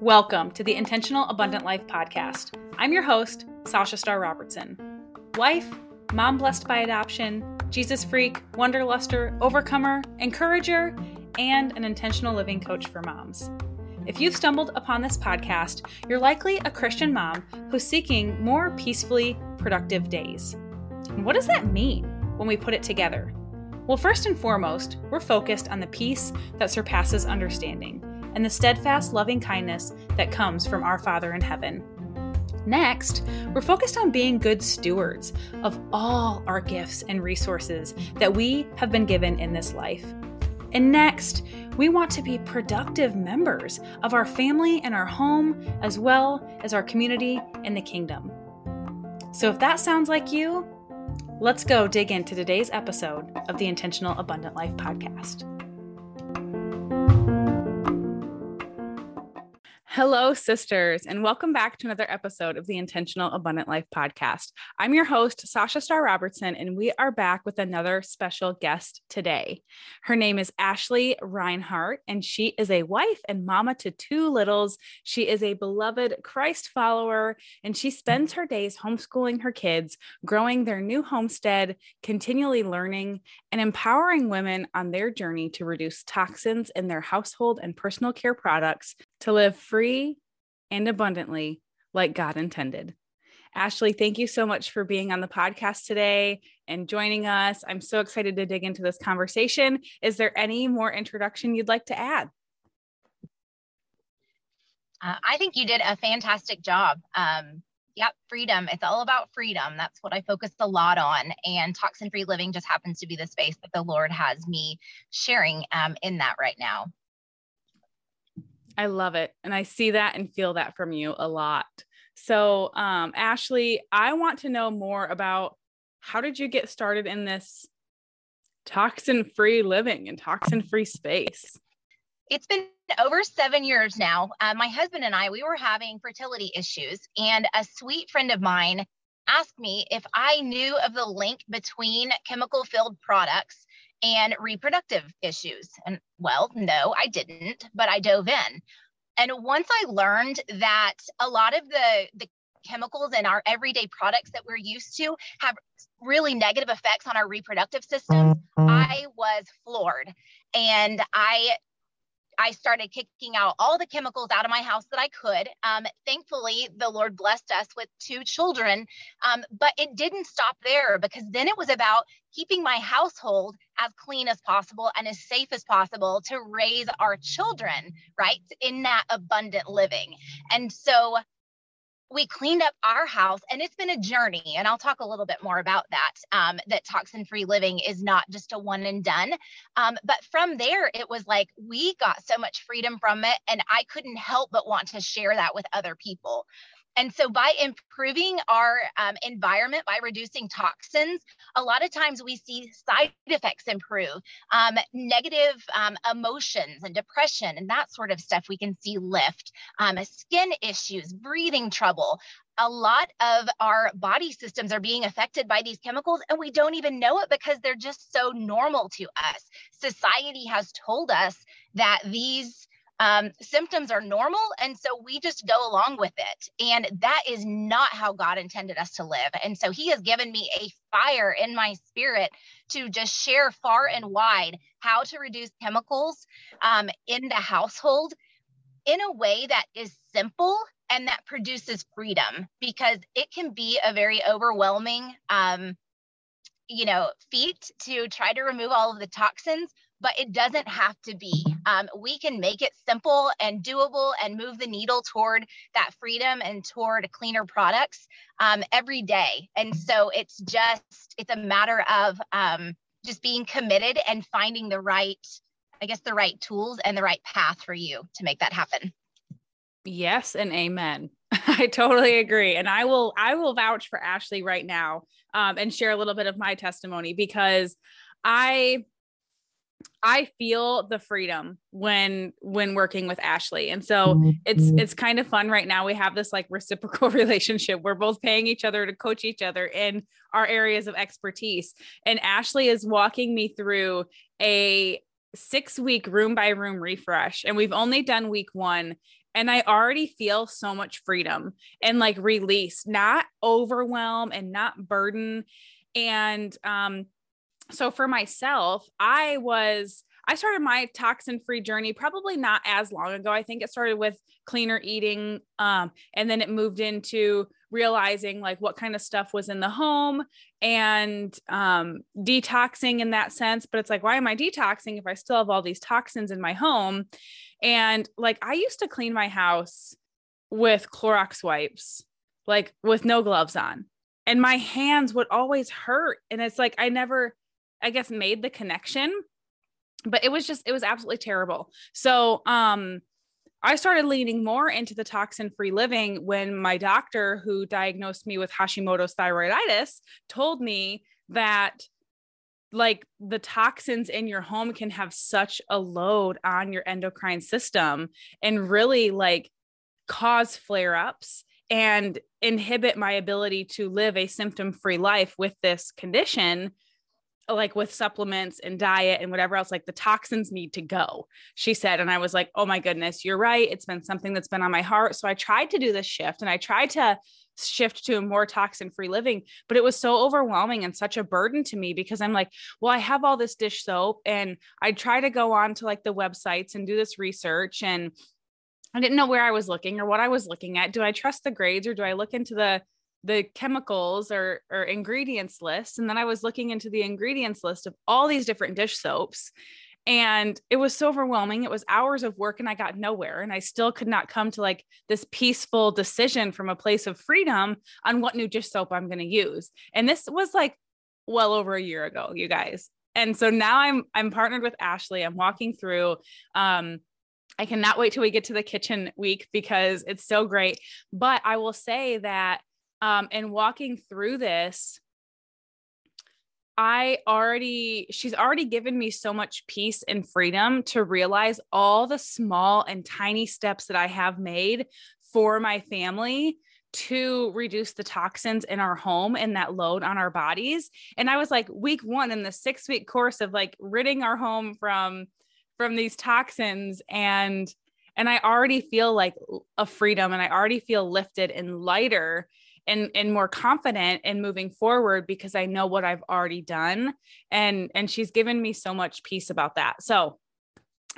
Welcome to the Intentional Abundant Life podcast. I'm your host, Sasha Star Robertson. Wife, mom blessed by adoption, Jesus freak, wonderluster, overcomer, encourager, and an intentional living coach for moms. If you've stumbled upon this podcast, you're likely a Christian mom who's seeking more peacefully productive days. And what does that mean when we put it together? Well, first and foremost, we're focused on the peace that surpasses understanding and the steadfast loving kindness that comes from our Father in heaven. Next, we're focused on being good stewards of all our gifts and resources that we have been given in this life. And next, we want to be productive members of our family and our home, as well as our community and the kingdom. So, if that sounds like you, let's go dig into today's episode of the Intentional Abundant Life podcast. Hello, sisters, and welcome back to another episode of the Intentional Abundant Life podcast. I'm your host, Sasha Star Robertson, and we are back with another special guest today. Her name is Ashley Reinhart, and she is a wife and mama to two littles. She is a beloved Christ follower, and she spends her days homeschooling her kids, growing their new homestead, continually learning, and empowering women on their journey to reduce toxins in their household and personal care products to live free and abundantly like God intended. Ashley, thank you so much for being on the podcast today and joining us. I'm so excited to dig into this conversation. Is there any more introduction you'd like to add? Uh, I think you did a fantastic job. Um, yep, freedom. It's all about freedom. That's what I focus a lot on. And toxin free living just happens to be the space that the Lord has me sharing um, in that right now. I love it. And I see that and feel that from you a lot. So, um, Ashley, I want to know more about how did you get started in this toxin free living and toxin free space? It's been over seven years now. Uh, my husband and I, we were having fertility issues, and a sweet friend of mine asked me if I knew of the link between chemical filled products and reproductive issues. And well, no, I didn't, but I dove in. And once I learned that a lot of the, the chemicals in our everyday products that we're used to have really negative effects on our reproductive systems, I was floored. And I I started kicking out all the chemicals out of my house that I could. Um, thankfully, the Lord blessed us with two children, um, but it didn't stop there because then it was about keeping my household as clean as possible and as safe as possible to raise our children, right, in that abundant living. And so we cleaned up our house and it's been a journey and i'll talk a little bit more about that um, that toxin free living is not just a one and done um, but from there it was like we got so much freedom from it and i couldn't help but want to share that with other people and so, by improving our um, environment, by reducing toxins, a lot of times we see side effects improve, um, negative um, emotions and depression and that sort of stuff we can see lift, um, skin issues, breathing trouble. A lot of our body systems are being affected by these chemicals, and we don't even know it because they're just so normal to us. Society has told us that these um, symptoms are normal. And so we just go along with it. And that is not how God intended us to live. And so He has given me a fire in my spirit to just share far and wide how to reduce chemicals um, in the household in a way that is simple and that produces freedom because it can be a very overwhelming um, you know feat to try to remove all of the toxins but it doesn't have to be. Um, we can make it simple and doable and move the needle toward that freedom and toward cleaner products um, every day. And so it's just, it's a matter of um, just being committed and finding the right, I guess, the right tools and the right path for you to make that happen. Yes and amen. I totally agree. And I will I will vouch for Ashley right now um, and share a little bit of my testimony because I I feel the freedom when when working with Ashley. And so it's mm-hmm. it's kind of fun right now. We have this like reciprocal relationship. We're both paying each other to coach each other in our areas of expertise. And Ashley is walking me through a 6 week room by room refresh and we've only done week 1 and I already feel so much freedom and like release, not overwhelm and not burden and um so for myself, I was I started my toxin free journey probably not as long ago. I think it started with cleaner eating um, and then it moved into realizing like what kind of stuff was in the home and um, detoxing in that sense. But it's like, why am I detoxing if I still have all these toxins in my home? And like, I used to clean my house with Clorox wipes, like with no gloves on. And my hands would always hurt. And it's like, I never, I guess, made the connection. But it was just, it was absolutely terrible. So, um, I started leaning more into the toxin free living when my doctor, who diagnosed me with Hashimoto's thyroiditis, told me that like the toxins in your home can have such a load on your endocrine system and really like cause flare ups and inhibit my ability to live a symptom free life with this condition like with supplements and diet and whatever else, like the toxins need to go, she said. And I was like, oh my goodness, you're right. It's been something that's been on my heart. So I tried to do this shift and I tried to shift to a more toxin free living, but it was so overwhelming and such a burden to me because I'm like, well, I have all this dish soap and I try to go on to like the websites and do this research and I didn't know where I was looking or what I was looking at. Do I trust the grades or do I look into the the chemicals or, or ingredients list. And then I was looking into the ingredients list of all these different dish soaps. And it was so overwhelming. It was hours of work and I got nowhere. And I still could not come to like this peaceful decision from a place of freedom on what new dish soap I'm going to use. And this was like well over a year ago, you guys. And so now I'm I'm partnered with Ashley. I'm walking through um I cannot wait till we get to the kitchen week because it's so great. But I will say that um, and walking through this, I already, she's already given me so much peace and freedom to realize all the small and tiny steps that I have made for my family to reduce the toxins in our home and that load on our bodies. And I was like, week one in the six week course of like ridding our home from from these toxins and and I already feel like a freedom and I already feel lifted and lighter and and more confident in moving forward because I know what I've already done. And and she's given me so much peace about that. So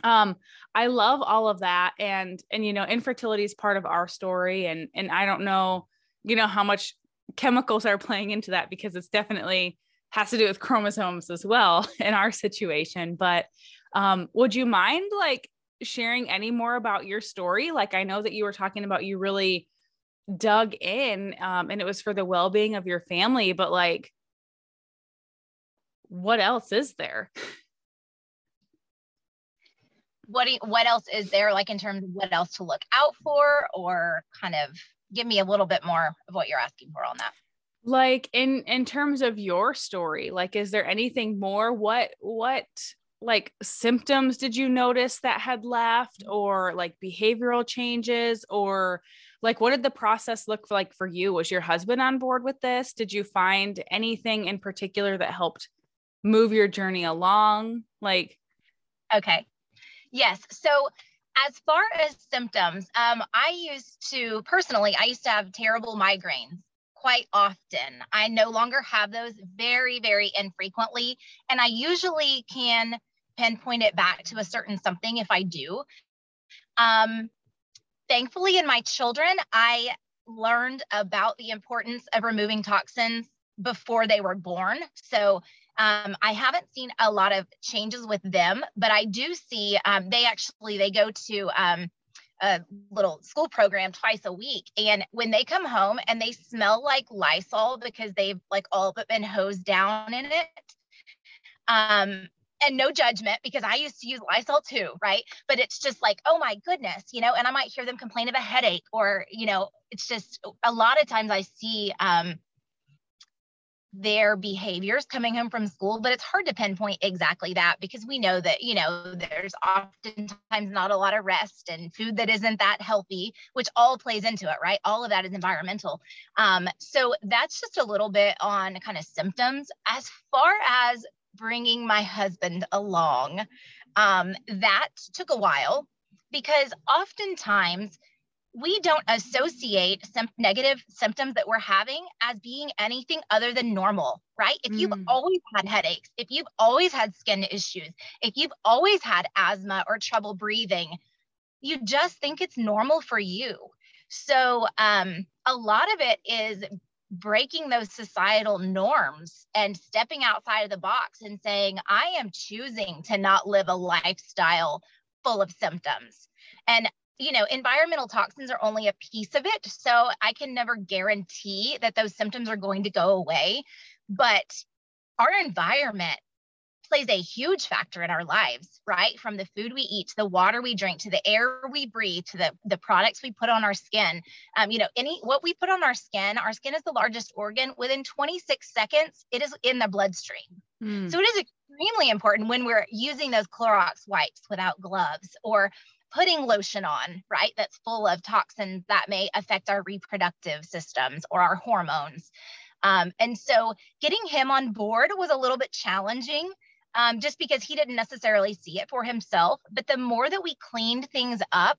um I love all of that. And and you know infertility is part of our story. And and I don't know you know how much chemicals are playing into that because it's definitely has to do with chromosomes as well in our situation. But um would you mind like sharing any more about your story? Like I know that you were talking about you really dug in um, and it was for the well-being of your family but like what else is there? What do you, what else is there like in terms of what else to look out for or kind of give me a little bit more of what you're asking for on that? Like in in terms of your story like is there anything more? What what like symptoms did you notice that had left or like behavioral changes or like what did the process look like for you? Was your husband on board with this? Did you find anything in particular that helped move your journey along? Like okay. Yes. So as far as symptoms um, i used to personally i used to have terrible migraines quite often. I no longer have those very very infrequently and i usually can pinpoint it back to a certain something if i do. Um, thankfully in my children, I learned about the importance of removing toxins before they were born. So um, I haven't seen a lot of changes with them, but I do see um, they actually they go to um, a little school program twice a week, and when they come home and they smell like Lysol because they've like all but been hosed down in it. And no judgment because I used to use Lysol too, right? But it's just like, oh my goodness, you know, and I might hear them complain of a headache or, you know, it's just a lot of times I see um, their behaviors coming home from school, but it's hard to pinpoint exactly that because we know that, you know, there's oftentimes not a lot of rest and food that isn't that healthy, which all plays into it, right? All of that is environmental. Um, so that's just a little bit on kind of symptoms. As far as bringing my husband along, um, that took a while because oftentimes we don't associate some negative symptoms that we're having as being anything other than normal, right? If you've mm. always had headaches, if you've always had skin issues, if you've always had asthma or trouble breathing, you just think it's normal for you. So, um, a lot of it is breaking those societal norms and stepping outside of the box and saying, I am choosing to not live a lifestyle full of symptoms. And you know, environmental toxins are only a piece of it. So I can never guarantee that those symptoms are going to go away. But our environment plays a huge factor in our lives, right? From the food we eat to the water we drink to the air we breathe to the, the products we put on our skin. Um, you know, any what we put on our skin, our skin is the largest organ. Within 26 seconds, it is in the bloodstream. Mm. So it is extremely important when we're using those Clorox wipes without gloves or putting lotion on, right, that's full of toxins that may affect our reproductive systems or our hormones. Um, and so getting him on board was a little bit challenging um, just because he didn't necessarily see it for himself. But the more that we cleaned things up,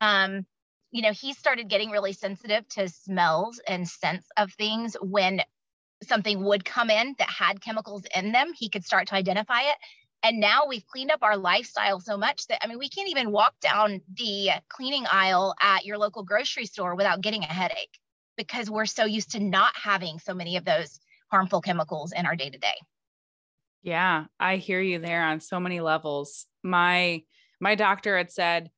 um, you know, he started getting really sensitive to smells and scents of things when something would come in that had chemicals in them. He could start to identify it. And now we've cleaned up our lifestyle so much that, I mean, we can't even walk down the cleaning aisle at your local grocery store without getting a headache because we're so used to not having so many of those harmful chemicals in our day to day. Yeah, I hear you there on so many levels. My my doctor had said,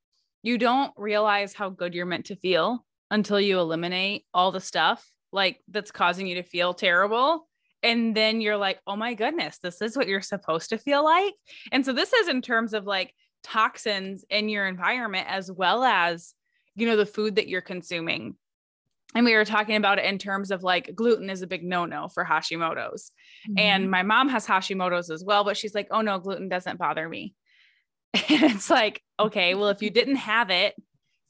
you don't realize how good you're meant to feel until you eliminate all the stuff like that's causing you to feel terrible and then you're like, oh my goodness, this is what you're supposed to feel like. And so this is in terms of like toxins in your environment as well as, you know, the food that you're consuming. And we were talking about it in terms of like gluten is a big no no for Hashimoto's. Mm-hmm. And my mom has Hashimoto's as well, but she's like, oh no, gluten doesn't bother me. And it's like, okay, well, if you didn't have it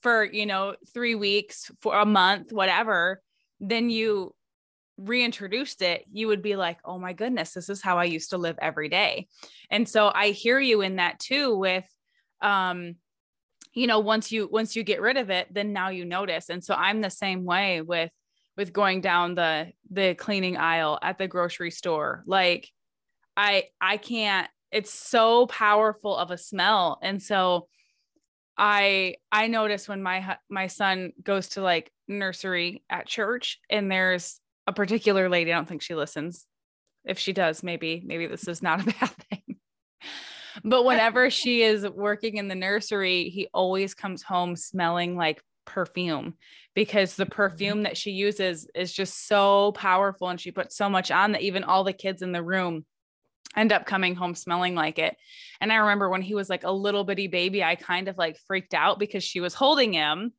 for, you know, three weeks, for a month, whatever, then you reintroduced it, you would be like, oh my goodness, this is how I used to live every day. And so I hear you in that too with um you know once you once you get rid of it then now you notice and so i'm the same way with with going down the the cleaning aisle at the grocery store like i i can't it's so powerful of a smell and so i i notice when my my son goes to like nursery at church and there's a particular lady. I don't think she listens. If she does, maybe, maybe this is not a bad thing. But whenever she is working in the nursery, he always comes home smelling like perfume because the mm-hmm. perfume that she uses is just so powerful and she puts so much on that even all the kids in the room end up coming home smelling like it. And I remember when he was like a little bitty baby, I kind of like freaked out because she was holding him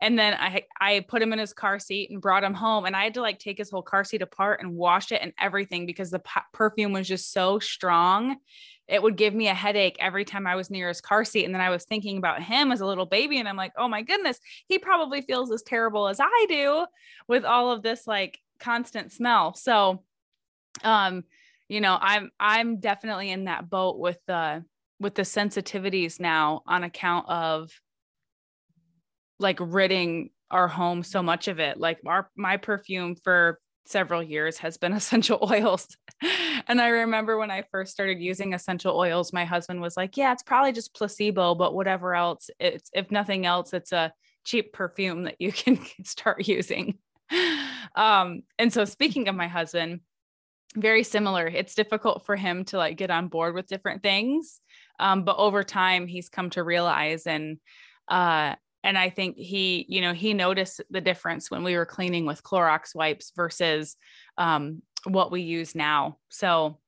and then I I put him in his car seat and brought him home and I had to like take his whole car seat apart and wash it and everything because the perfume was just so strong. It would give me a headache every time I was near his car seat and then I was thinking about him as a little baby and I'm like, "Oh my goodness, he probably feels as terrible as I do with all of this like constant smell." So um you know, I'm I'm definitely in that boat with the with the sensitivities now on account of like ridding our home so much of it. Like our my perfume for several years has been essential oils. And I remember when I first started using essential oils, my husband was like, "Yeah, it's probably just placebo, but whatever else, it's if nothing else, it's a cheap perfume that you can start using." Um, and so speaking of my husband, very similar. It's difficult for him to like get on board with different things. Um, but over time he's come to realize and uh and i think he you know he noticed the difference when we were cleaning with clorox wipes versus um, what we use now so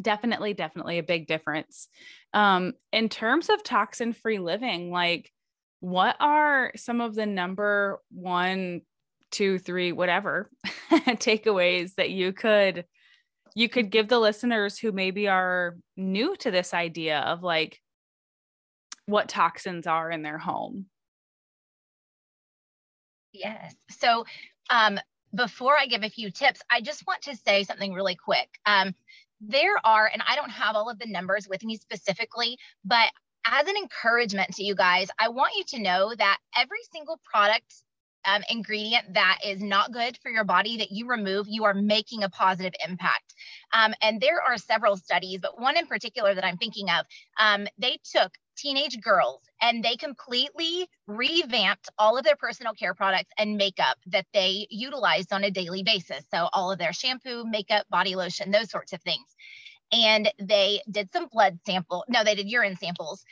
definitely definitely a big difference um, in terms of toxin free living like what are some of the number one two, three, whatever takeaways that you could you could give the listeners who maybe are new to this idea of like what toxins are in their home. Yes. So um before I give a few tips, I just want to say something really quick. Um, there are, and I don't have all of the numbers with me specifically, but as an encouragement to you guys, I want you to know that every single product um, ingredient that is not good for your body that you remove, you are making a positive impact. Um, and there are several studies, but one in particular that I'm thinking of, um, they took teenage girls and they completely revamped all of their personal care products and makeup that they utilized on a daily basis. So, all of their shampoo, makeup, body lotion, those sorts of things. And they did some blood sample, no, they did urine samples.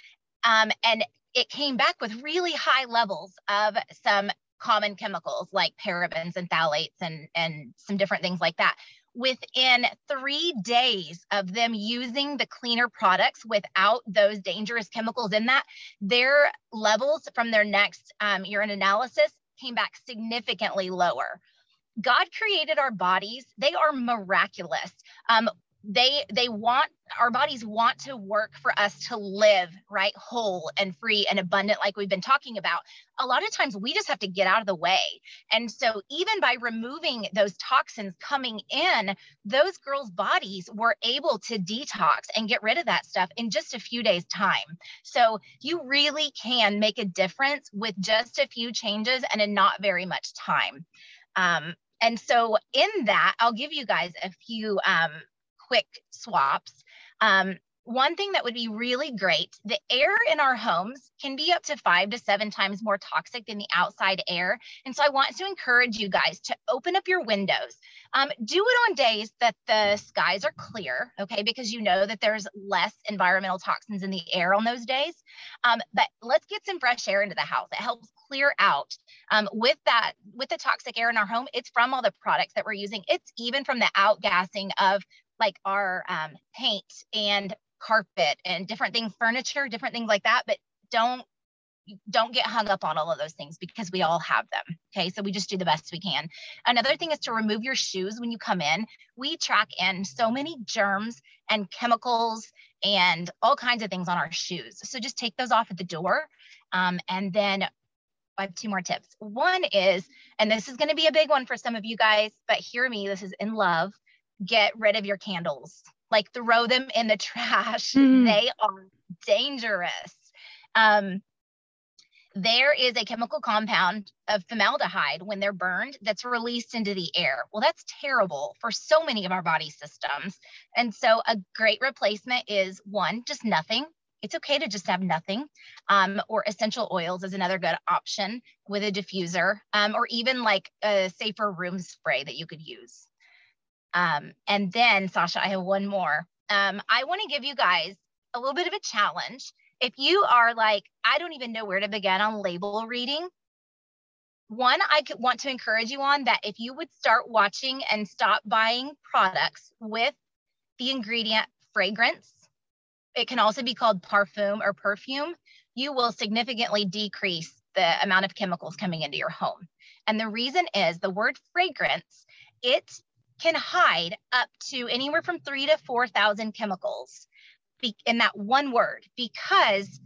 Um, and it came back with really high levels of some common chemicals like parabens and phthalates and, and some different things like that within three days of them using the cleaner products without those dangerous chemicals in that, their levels from their next um, urine analysis came back significantly lower. God created our bodies, they are miraculous. Um, they they want our bodies want to work for us to live right whole and free and abundant like we've been talking about. A lot of times we just have to get out of the way. And so even by removing those toxins coming in those girls bodies were able to detox and get rid of that stuff in just a few days time. So you really can make a difference with just a few changes and in not very much time. Um, and so in that i'll give you guys a few um, quick swaps. Um, one thing that would be really great the air in our homes can be up to five to seven times more toxic than the outside air. And so I want to encourage you guys to open up your windows. Um, do it on days that the skies are clear, okay, because you know that there's less environmental toxins in the air on those days. Um, but let's get some fresh air into the house. It helps clear out um, with that, with the toxic air in our home. It's from all the products that we're using, it's even from the outgassing of like our um, paint and carpet and different things, furniture, different things like that. But don't don't get hung up on all of those things because we all have them. Okay. So we just do the best we can. Another thing is to remove your shoes when you come in. We track in so many germs and chemicals and all kinds of things on our shoes. So just take those off at the door. Um, and then I have two more tips. One is, and this is going to be a big one for some of you guys, but hear me, this is in love get rid of your candles. Like throw them in the trash. Mm. They are dangerous. Um, there is a chemical compound of formaldehyde when they're burned that's released into the air. Well, that's terrible for so many of our body systems. And so, a great replacement is one, just nothing. It's okay to just have nothing, um, or essential oils is another good option with a diffuser, um, or even like a safer room spray that you could use. Um, and then, Sasha, I have one more. Um, I want to give you guys a little bit of a challenge. If you are like, I don't even know where to begin on label reading, one, I could want to encourage you on that if you would start watching and stop buying products with the ingredient fragrance, it can also be called parfum or perfume, you will significantly decrease the amount of chemicals coming into your home. And the reason is the word fragrance, it can hide up to anywhere from three to 4,000 chemicals in that one word because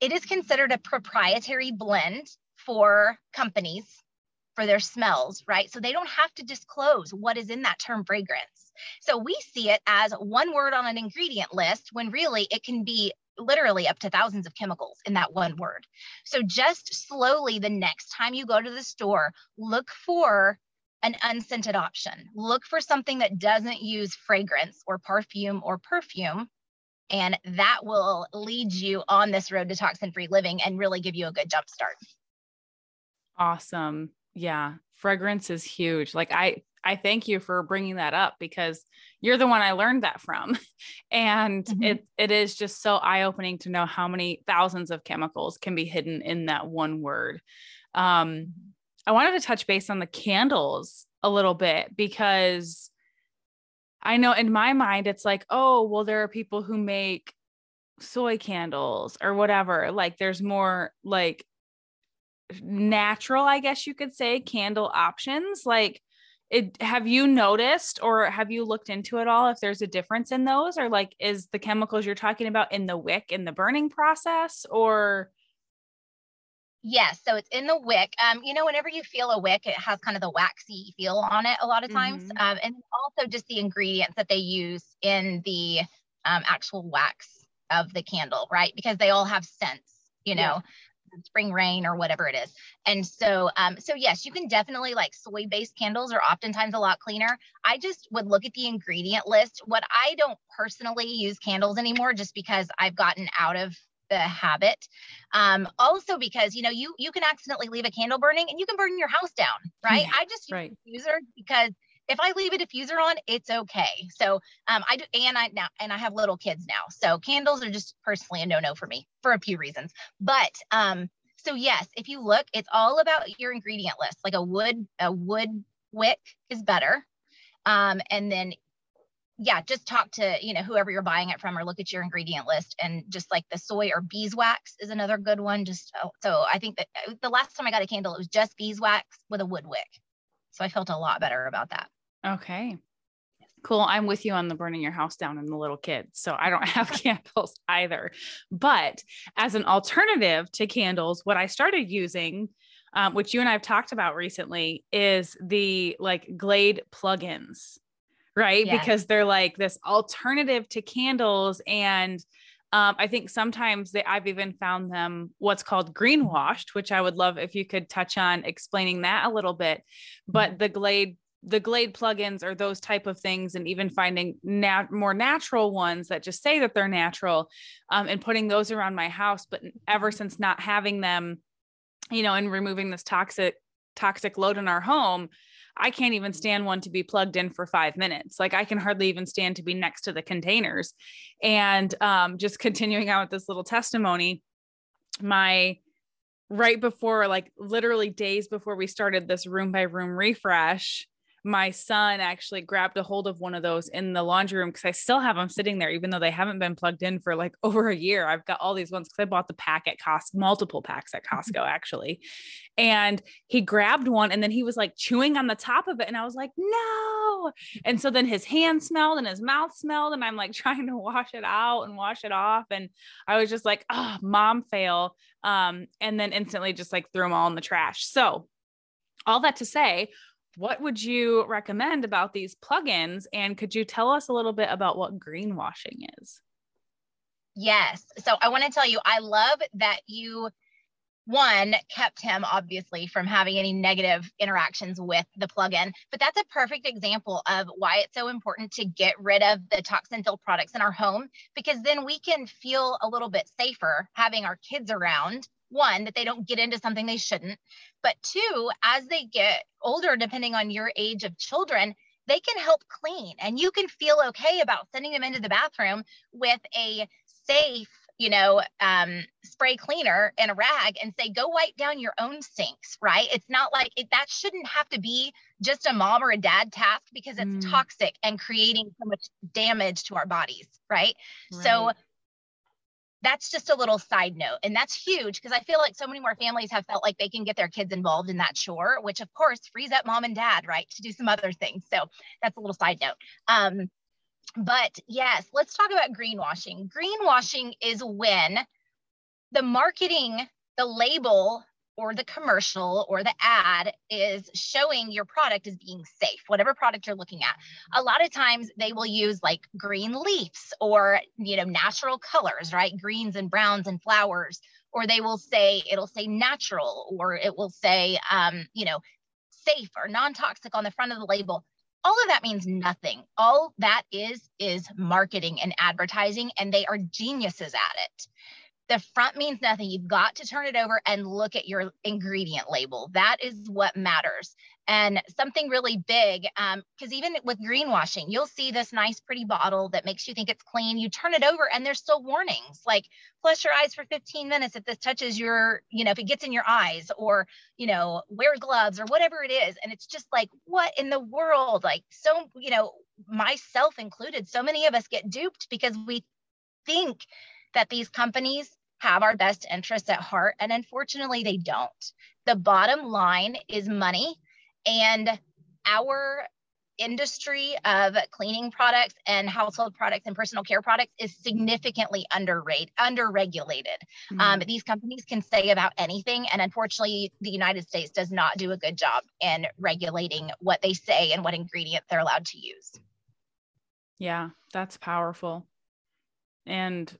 it is considered a proprietary blend for companies for their smells, right? So they don't have to disclose what is in that term fragrance. So we see it as one word on an ingredient list when really it can be literally up to thousands of chemicals in that one word. So just slowly the next time you go to the store, look for an unscented option. Look for something that doesn't use fragrance or parfum or perfume. And that will lead you on this road to toxin free living and really give you a good jump start. Awesome. Yeah. Fragrance is huge. Like I, I thank you for bringing that up because you're the one I learned that from. And mm-hmm. it it is just so eye-opening to know how many thousands of chemicals can be hidden in that one word. Um, I wanted to touch base on the candles a little bit because I know in my mind, it's like, oh, well, there are people who make soy candles or whatever. Like there's more like natural, I guess you could say, candle options. Like, it, have you noticed or have you looked into it all if there's a difference in those or like is the chemicals you're talking about in the wick in the burning process or Yes, so it's in the wick. Um, you know, whenever you feel a wick, it has kind of the waxy feel on it a lot of times. Mm-hmm. Um, and also just the ingredients that they use in the um, actual wax of the candle, right? Because they all have scents, you know, yeah. spring rain or whatever it is. And so, um, so yes, you can definitely like soy-based candles are oftentimes a lot cleaner. I just would look at the ingredient list. What I don't personally use candles anymore, just because I've gotten out of the habit. Um, also because you know you you can accidentally leave a candle burning and you can burn your house down, right? I just use right. diffuser because if I leave a diffuser on, it's okay. So um, I do, and I now and I have little kids now, so candles are just personally a no no for me for a few reasons. But um, so yes, if you look, it's all about your ingredient list. Like a wood a wood wick is better. Um, and then yeah, just talk to, you know, whoever you're buying it from or look at your ingredient list. And just like the soy or beeswax is another good one. Just oh, so I think that uh, the last time I got a candle, it was just beeswax with a wood wick. So I felt a lot better about that. Okay. Cool. I'm with you on the burning your house down and the little kids. So I don't have candles either. But as an alternative to candles, what I started using, um, which you and I have talked about recently, is the like Glade plugins right? Yes. Because they're like this alternative to candles. And um, I think sometimes they, I've even found them what's called greenwashed, which I would love if you could touch on explaining that a little bit. But mm-hmm. the Glade the Glade plugins or those type of things, and even finding nat- more natural ones that just say that they're natural, um, and putting those around my house. But ever since not having them, you know, and removing this toxic toxic load in our home, I can't even stand one to be plugged in for five minutes. Like I can hardly even stand to be next to the containers. And um, just continuing on with this little testimony, my right before, like literally days before we started this room by room refresh, my son actually grabbed a hold of one of those in the laundry room because I still have them sitting there, even though they haven't been plugged in for like over a year. I've got all these ones because I bought the pack at Costco, multiple packs at. Costco actually. And he grabbed one and then he was like chewing on the top of it. And I was like, no. And so then his hand smelled and his mouth smelled. And I'm like trying to wash it out and wash it off. And I was just like, oh, mom fail. Um, and then instantly just like threw them all in the trash. So all that to say, what would you recommend about these plugins? And could you tell us a little bit about what greenwashing is? Yes. So I want to tell you, I love that you, one, kept him obviously from having any negative interactions with the plugin. But that's a perfect example of why it's so important to get rid of the toxin filled products in our home, because then we can feel a little bit safer having our kids around one that they don't get into something they shouldn't but two as they get older depending on your age of children they can help clean and you can feel okay about sending them into the bathroom with a safe you know um, spray cleaner and a rag and say go wipe down your own sinks right it's not like it, that shouldn't have to be just a mom or a dad task because it's mm. toxic and creating so much damage to our bodies right. right. so that's just a little side note. And that's huge because I feel like so many more families have felt like they can get their kids involved in that chore, which of course frees up mom and dad, right, to do some other things. So that's a little side note. Um, but yes, let's talk about greenwashing. Greenwashing is when the marketing, the label or the commercial or the ad is showing your product as being safe, whatever product you're looking at. A lot of times they will use like green leaves or, you know, natural colors, right? Greens and browns and flowers, or they will say, it'll say natural, or it will say, um, you know, safe or non toxic on the front of the label. All of that means nothing. All that is, is marketing and advertising, and they are geniuses at it. The front means nothing. You've got to turn it over and look at your ingredient label. That is what matters. And something really big, because um, even with greenwashing, you'll see this nice, pretty bottle that makes you think it's clean. You turn it over and there's still warnings like flush your eyes for 15 minutes if this touches your, you know, if it gets in your eyes, or, you know, wear gloves or whatever it is. And it's just like, what in the world? Like, so, you know, myself included, so many of us get duped because we think that these companies have our best interests at heart. And unfortunately, they don't. The bottom line is money. And our industry of cleaning products and household products and personal care products is significantly underrated, underregulated. Mm-hmm. Um, these companies can say about anything, and unfortunately, the United States does not do a good job in regulating what they say and what ingredients they're allowed to use. Yeah, that's powerful. And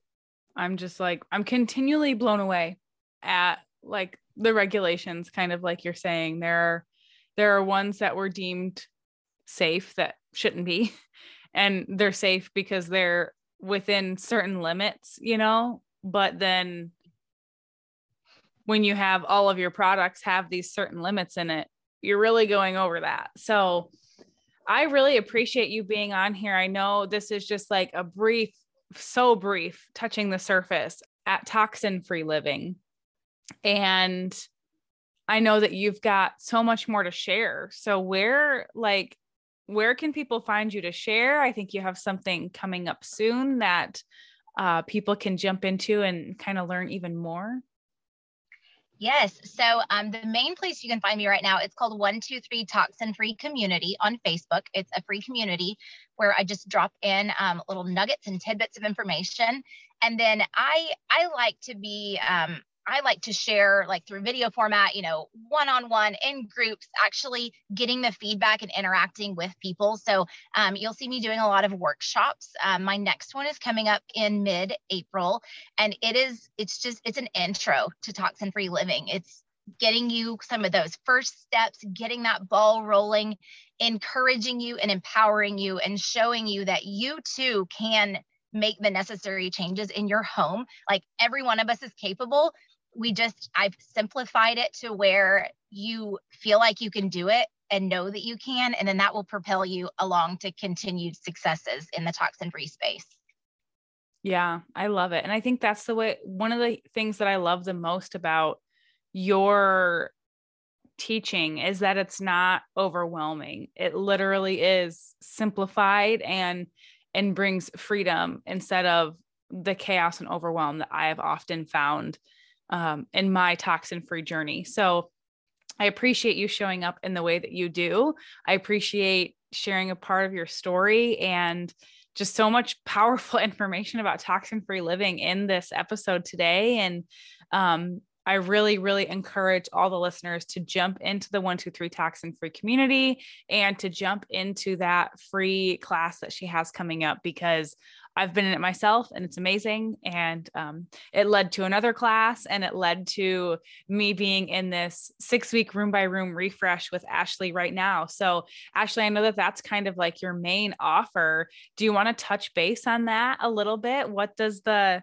I'm just like, I'm continually blown away at like the regulations, kind of like you're saying. There are there are ones that were deemed safe that shouldn't be. And they're safe because they're within certain limits, you know, but then when you have all of your products have these certain limits in it, you're really going over that. So I really appreciate you being on here. I know this is just like a brief, so brief, touching the surface at toxin free living. And I know that you've got so much more to share. So, where, like, where can people find you to share? I think you have something coming up soon that uh, people can jump into and kind of learn even more. Yes. So um, the main place you can find me right now, it's called 123 Toxin Free Community on Facebook. It's a free community where I just drop in um, little nuggets and tidbits of information. And then I I like to be um, I like to share like through video format, you know, one on one in groups, actually getting the feedback and interacting with people. So um, you'll see me doing a lot of workshops. Um, my next one is coming up in mid April, and it is, it's just, it's an intro to toxin free living. It's getting you some of those first steps, getting that ball rolling, encouraging you and empowering you, and showing you that you too can make the necessary changes in your home. Like every one of us is capable we just I've simplified it to where you feel like you can do it and know that you can and then that will propel you along to continued successes in the toxin free space. Yeah, I love it. And I think that's the way one of the things that I love the most about your teaching is that it's not overwhelming. It literally is simplified and and brings freedom instead of the chaos and overwhelm that I have often found um, in my toxin free journey. So I appreciate you showing up in the way that you do. I appreciate sharing a part of your story and just so much powerful information about toxin free living in this episode today. And um, I really, really encourage all the listeners to jump into the 123 toxin free community and to jump into that free class that she has coming up because I've been in it myself and it's amazing. And um, it led to another class and it led to me being in this six week room by room refresh with Ashley right now. So, Ashley, I know that that's kind of like your main offer. Do you want to touch base on that a little bit? What does the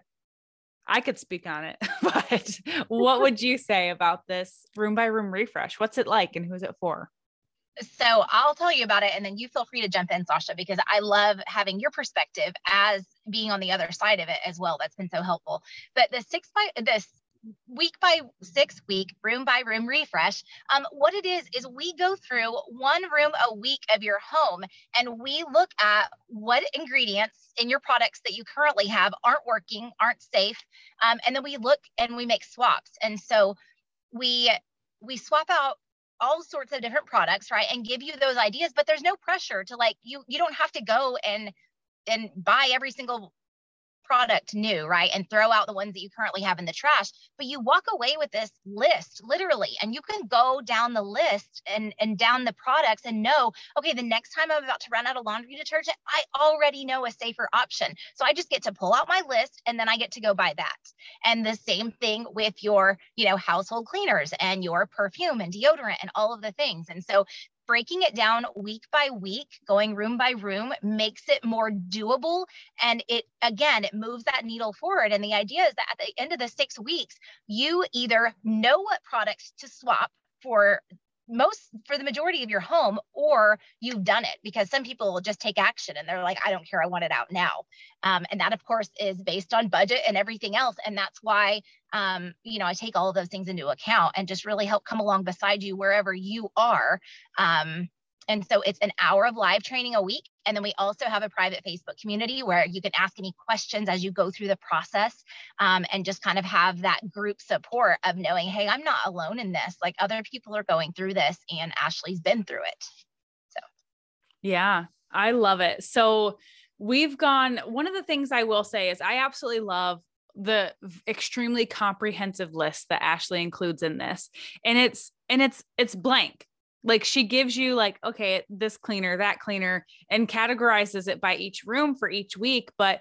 I could speak on it, but what would you say about this room by room refresh? What's it like and who's it for? So I'll tell you about it and then you feel free to jump in, Sasha, because I love having your perspective as being on the other side of it as well. That's been so helpful. But the six by this week by six week room by room refresh um, what it is is we go through one room a week of your home and we look at what ingredients in your products that you currently have aren't working aren't safe um, and then we look and we make swaps. And so we we swap out all sorts of different products right and give you those ideas but there's no pressure to like you you don't have to go and and buy every single product new, right? And throw out the ones that you currently have in the trash. But you walk away with this list literally, and you can go down the list and, and down the products and know, okay, the next time I'm about to run out of laundry detergent, I already know a safer option. So I just get to pull out my list and then I get to go buy that. And the same thing with your, you know, household cleaners and your perfume and deodorant and all of the things. And so breaking it down week by week, going room by room, makes it more doable. And it, again, it moves that needle forward. And the idea is that at the end of the six weeks, you either know what products to swap for most for the majority of your home or you've done it because some people will just take action and they're like i don't care i want it out now. Um, and that of course is based on budget and everything else and that's why um, you know i take all of those things into account and just really help come along beside you wherever you are um, And so it's an hour of live training a week. And then we also have a private Facebook community where you can ask any questions as you go through the process um, and just kind of have that group support of knowing, hey, I'm not alone in this. Like other people are going through this and Ashley's been through it. So, yeah, I love it. So, we've gone, one of the things I will say is I absolutely love the extremely comprehensive list that Ashley includes in this. And it's, and it's, it's blank like she gives you like okay this cleaner that cleaner and categorizes it by each room for each week but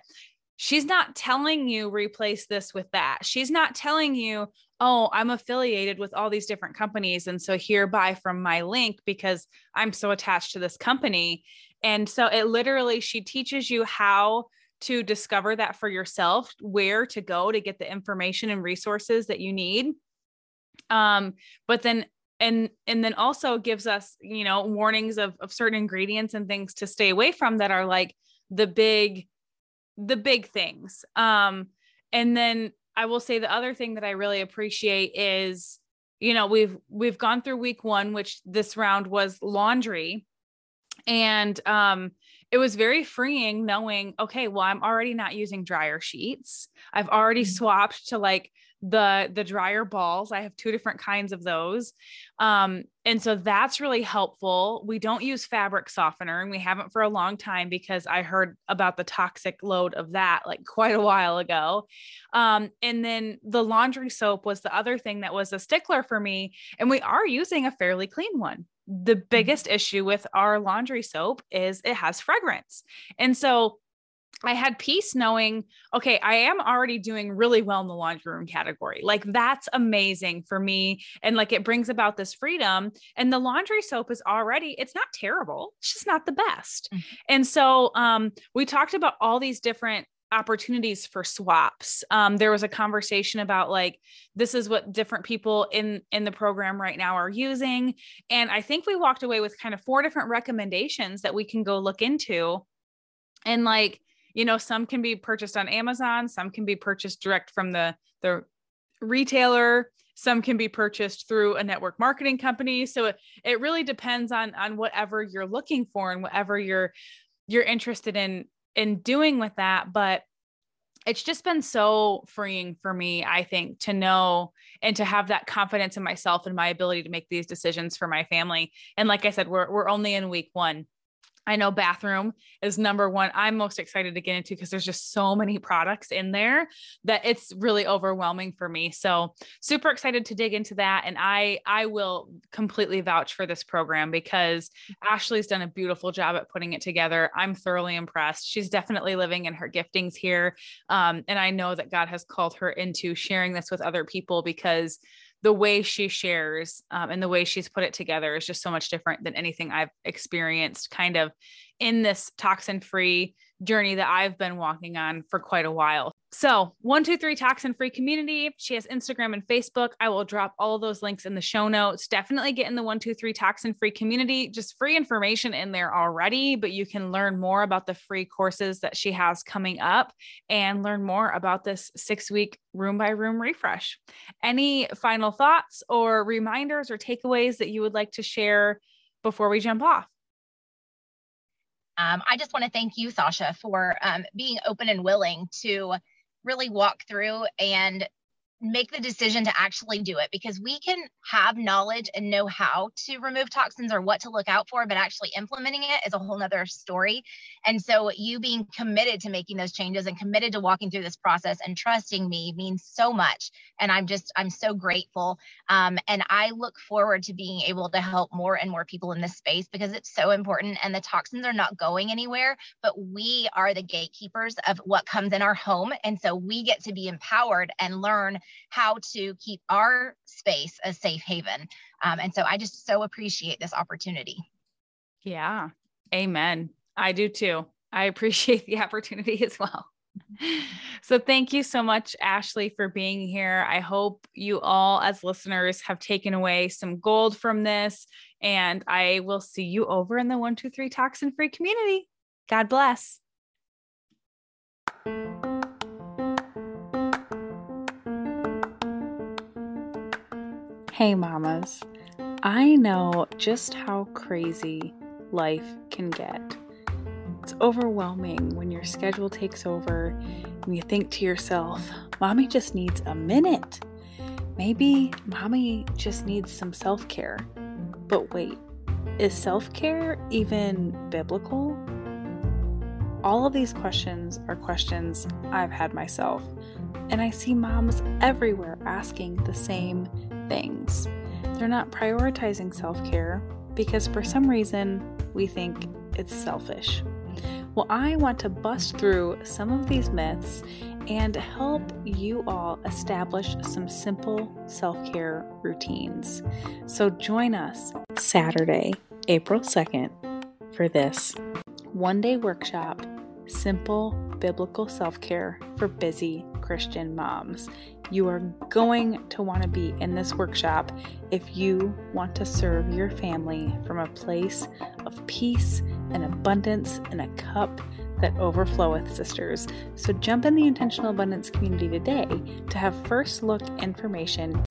she's not telling you replace this with that. She's not telling you oh i'm affiliated with all these different companies and so here buy from my link because i'm so attached to this company. And so it literally she teaches you how to discover that for yourself where to go to get the information and resources that you need. Um but then and and then also gives us you know warnings of of certain ingredients and things to stay away from that are like the big the big things. Um and then i will say the other thing that i really appreciate is you know we've we've gone through week 1 which this round was laundry. And um it was very freeing knowing okay well i'm already not using dryer sheets. I've already mm-hmm. swapped to like the the dryer balls. I have two different kinds of those. Um and so that's really helpful. We don't use fabric softener and we haven't for a long time because i heard about the toxic load of that like quite a while ago. Um and then the laundry soap was the other thing that was a stickler for me and we are using a fairly clean one. The mm-hmm. biggest issue with our laundry soap is it has fragrance. And so I had peace knowing, okay, I am already doing really well in the laundry room category. Like that's amazing for me. And like it brings about this freedom. And the laundry soap is already, it's not terrible. It's just not the best. Mm-hmm. And so um, we talked about all these different opportunities for swaps um, there was a conversation about like this is what different people in in the program right now are using and i think we walked away with kind of four different recommendations that we can go look into and like you know some can be purchased on amazon some can be purchased direct from the the retailer some can be purchased through a network marketing company. So it, it really depends on on whatever you're looking for and whatever you're you're interested in in doing with that. But it's just been so freeing for me i think to know and to have that confidence in myself and my ability to make these decisions for my family. And like i said we're, we're only in week one I know bathroom is number one. I'm most excited to get into because there's just so many products in there that it's really overwhelming for me. So super excited to dig into that. And I I will completely vouch for this program because Ashley's done a beautiful job at putting it together. I'm thoroughly impressed. She's definitely living in her giftings here. Um, and I know that God has called her into sharing this with other people because the way she shares um, and the way she's put it together is just so much different than anything I've experienced kind of in this toxin free journey that I've been walking on for quite a while. So, 123 Toxin Free Community. She has Instagram and Facebook. I will drop all those links in the show notes. Definitely get in the 123 Toxin Free Community. Just free information in there already, but you can learn more about the free courses that she has coming up and learn more about this six week room by room refresh. Any final thoughts or reminders or takeaways that you would like to share before we jump off? Um, I just want to thank you, Sasha, for um, being open and willing to really walk through and make the decision to actually do it because we can have knowledge and know how to remove toxins or what to look out for, but actually implementing it is a whole nother story. And so you being committed to making those changes and committed to walking through this process and trusting me means so much. And I'm just, I'm so grateful. Um, and I look forward to being able to help more and more people in this space because it's so important. And the toxins are not going anywhere, but we are the gatekeepers of what comes in our home. And so we get to be empowered and learn how to keep our space a safe haven. Um, and so I just so appreciate this opportunity. Yeah. Amen. I do too. I appreciate the opportunity as well. So, thank you so much, Ashley, for being here. I hope you all, as listeners, have taken away some gold from this. And I will see you over in the 123 Toxin Free community. God bless. Hey, mamas. I know just how crazy life can get. It's overwhelming when your schedule takes over and you think to yourself, Mommy just needs a minute. Maybe mommy just needs some self care. But wait, is self care even biblical? All of these questions are questions I've had myself, and I see moms everywhere asking the same things. They're not prioritizing self care because for some reason we think it's selfish. Well, I want to bust through some of these myths and help you all establish some simple self care routines. So join us Saturday, April 2nd, for this one day workshop Simple Biblical Self Care for Busy Christian Moms. You are going to want to be in this workshop if you want to serve your family from a place of peace and abundance and a cup that overfloweth, sisters. So jump in the Intentional Abundance community today to have first look information